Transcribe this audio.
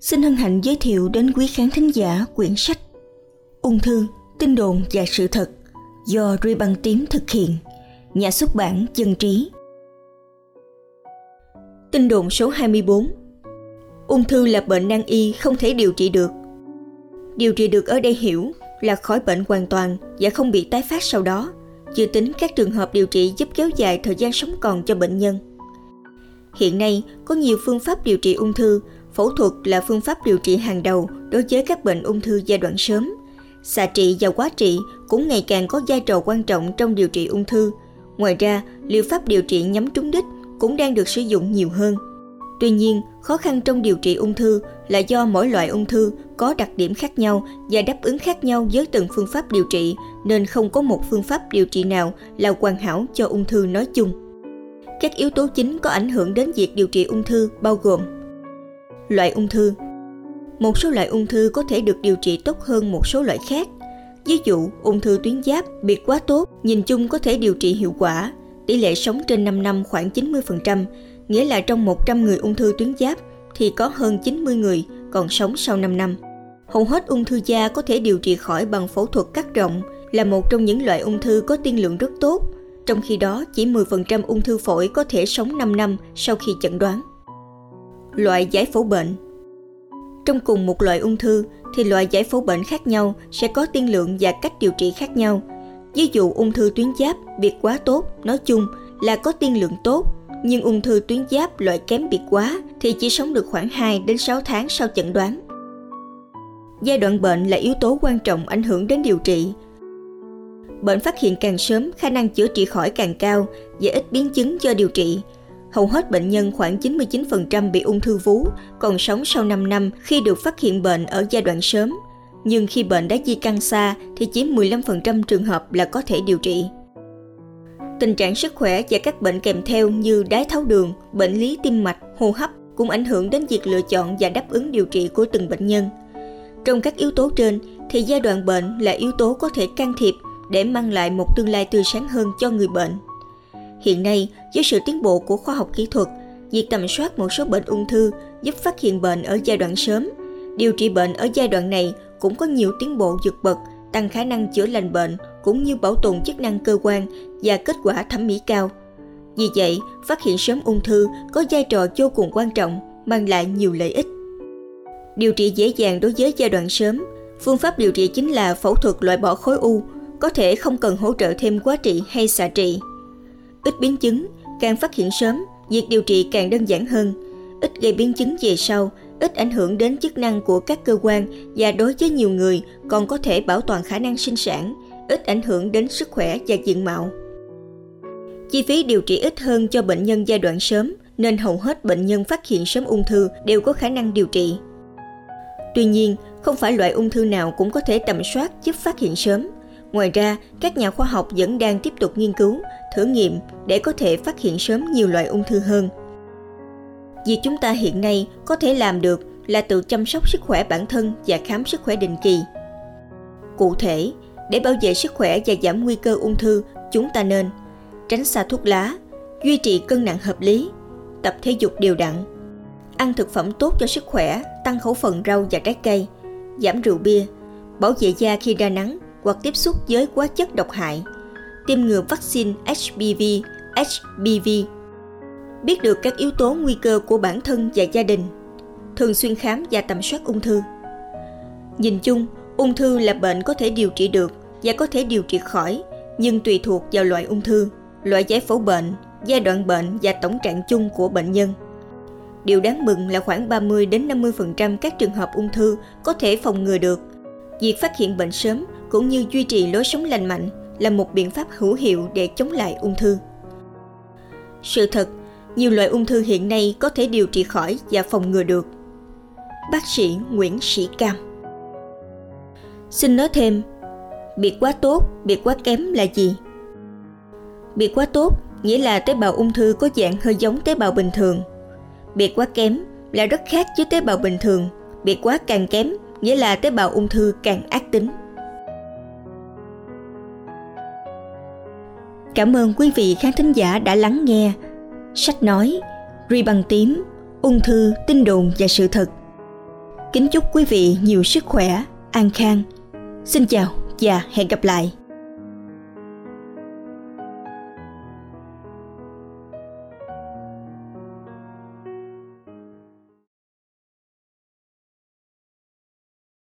xin hân hạnh giới thiệu đến quý khán thính giả quyển sách Ung thư, tin đồn và sự thật do Ruy Băng Tím thực hiện, nhà xuất bản Dân Trí. Tin đồn số 24 Ung thư là bệnh nan y không thể điều trị được. Điều trị được ở đây hiểu là khỏi bệnh hoàn toàn và không bị tái phát sau đó, chưa tính các trường hợp điều trị giúp kéo dài thời gian sống còn cho bệnh nhân. Hiện nay, có nhiều phương pháp điều trị ung thư, phẫu thuật là phương pháp điều trị hàng đầu đối với các bệnh ung thư giai đoạn sớm. Xạ trị và quá trị cũng ngày càng có vai trò quan trọng trong điều trị ung thư. Ngoài ra, liệu pháp điều trị nhắm trúng đích cũng đang được sử dụng nhiều hơn. Tuy nhiên, khó khăn trong điều trị ung thư là do mỗi loại ung thư có đặc điểm khác nhau và đáp ứng khác nhau với từng phương pháp điều trị, nên không có một phương pháp điều trị nào là hoàn hảo cho ung thư nói chung. Các yếu tố chính có ảnh hưởng đến việc điều trị ung thư bao gồm Loại ung thư Một số loại ung thư có thể được điều trị tốt hơn một số loại khác. Ví dụ, ung thư tuyến giáp biệt quá tốt, nhìn chung có thể điều trị hiệu quả, tỷ lệ sống trên 5 năm khoảng 90%, nghĩa là trong 100 người ung thư tuyến giáp thì có hơn 90 người còn sống sau 5 năm. Hầu hết ung thư da có thể điều trị khỏi bằng phẫu thuật cắt rộng, là một trong những loại ung thư có tiên lượng rất tốt, trong khi đó chỉ 10% ung thư phổi có thể sống 5 năm sau khi chẩn đoán. Loại giải phẫu bệnh Trong cùng một loại ung thư thì loại giải phẫu bệnh khác nhau sẽ có tiên lượng và cách điều trị khác nhau. Ví dụ ung thư tuyến giáp biệt quá tốt nói chung là có tiên lượng tốt nhưng ung thư tuyến giáp loại kém biệt quá thì chỉ sống được khoảng 2 đến 6 tháng sau chẩn đoán. Giai đoạn bệnh là yếu tố quan trọng ảnh hưởng đến điều trị. Bệnh phát hiện càng sớm, khả năng chữa trị khỏi càng cao và ít biến chứng do điều trị. Hầu hết bệnh nhân khoảng 99% bị ung thư vú còn sống sau 5 năm khi được phát hiện bệnh ở giai đoạn sớm. Nhưng khi bệnh đã di căn xa thì chỉ 15% trường hợp là có thể điều trị. Tình trạng sức khỏe và các bệnh kèm theo như đái tháo đường, bệnh lý tim mạch, hô hấp cũng ảnh hưởng đến việc lựa chọn và đáp ứng điều trị của từng bệnh nhân. Trong các yếu tố trên thì giai đoạn bệnh là yếu tố có thể can thiệp để mang lại một tương lai tươi sáng hơn cho người bệnh. Hiện nay, với sự tiến bộ của khoa học kỹ thuật, việc tầm soát một số bệnh ung thư giúp phát hiện bệnh ở giai đoạn sớm. Điều trị bệnh ở giai đoạn này cũng có nhiều tiến bộ vượt bậc, tăng khả năng chữa lành bệnh cũng như bảo tồn chức năng cơ quan và kết quả thẩm mỹ cao. Vì vậy, phát hiện sớm ung thư có vai trò vô cùng quan trọng, mang lại nhiều lợi ích. Điều trị dễ dàng đối với giai đoạn sớm. Phương pháp điều trị chính là phẫu thuật loại bỏ khối u, có thể không cần hỗ trợ thêm quá trị hay xạ trị. Ít biến chứng, càng phát hiện sớm, việc điều trị càng đơn giản hơn, ít gây biến chứng về sau, ít ảnh hưởng đến chức năng của các cơ quan và đối với nhiều người còn có thể bảo toàn khả năng sinh sản, ít ảnh hưởng đến sức khỏe và diện mạo. Chi phí điều trị ít hơn cho bệnh nhân giai đoạn sớm nên hầu hết bệnh nhân phát hiện sớm ung thư đều có khả năng điều trị. Tuy nhiên, không phải loại ung thư nào cũng có thể tầm soát giúp phát hiện sớm. Ngoài ra, các nhà khoa học vẫn đang tiếp tục nghiên cứu, thử nghiệm để có thể phát hiện sớm nhiều loại ung thư hơn. Việc chúng ta hiện nay có thể làm được là tự chăm sóc sức khỏe bản thân và khám sức khỏe định kỳ. Cụ thể, để bảo vệ sức khỏe và giảm nguy cơ ung thư, chúng ta nên tránh xa thuốc lá, duy trì cân nặng hợp lý, tập thể dục đều đặn, ăn thực phẩm tốt cho sức khỏe, tăng khẩu phần rau và trái cây, giảm rượu bia, bảo vệ da khi ra nắng hoặc tiếp xúc với hóa chất độc hại, tiêm ngừa vaccine HPV, HPV. Biết được các yếu tố nguy cơ của bản thân và gia đình, thường xuyên khám và tầm soát ung thư. Nhìn chung, ung thư là bệnh có thể điều trị được và có thể điều trị khỏi, nhưng tùy thuộc vào loại ung thư, loại giải phẫu bệnh, giai đoạn bệnh và tổng trạng chung của bệnh nhân. Điều đáng mừng là khoảng 30 đến 50% các trường hợp ung thư có thể phòng ngừa được. Việc phát hiện bệnh sớm cũng như duy trì lối sống lành mạnh là một biện pháp hữu hiệu để chống lại ung thư. Sự thật, nhiều loại ung thư hiện nay có thể điều trị khỏi và phòng ngừa được. Bác sĩ Nguyễn Sĩ Cam Xin nói thêm, biệt quá tốt, biệt quá kém là gì? Biệt quá tốt nghĩa là tế bào ung thư có dạng hơi giống tế bào bình thường. Biệt quá kém là rất khác với tế bào bình thường. Biệt quá càng kém nghĩa là tế bào ung thư càng ác tính. Cảm ơn quý vị khán thính giả đã lắng nghe. Sách nói, Ri bằng tím, ung thư, tin đồn và sự thật. Kính chúc quý vị nhiều sức khỏe, an khang. Xin chào và hẹn gặp lại.